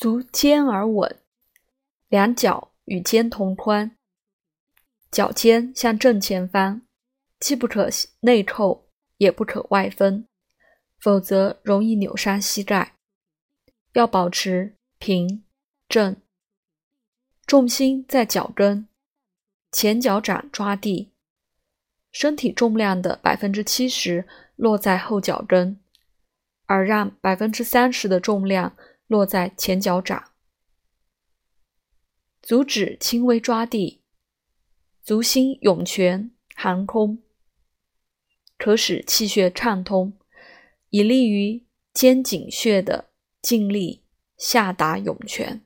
足尖而稳，两脚与肩同宽，脚尖向正前方，既不可内扣，也不可外分，否则容易扭伤膝盖。要保持平正，重心在脚跟，前脚掌抓地，身体重量的百分之七十落在后脚跟，而让百分之三十的重量落在前脚掌。足趾轻微抓地，足心涌泉含空，可使气血畅通，以利于肩颈穴的。尽力下达涌泉。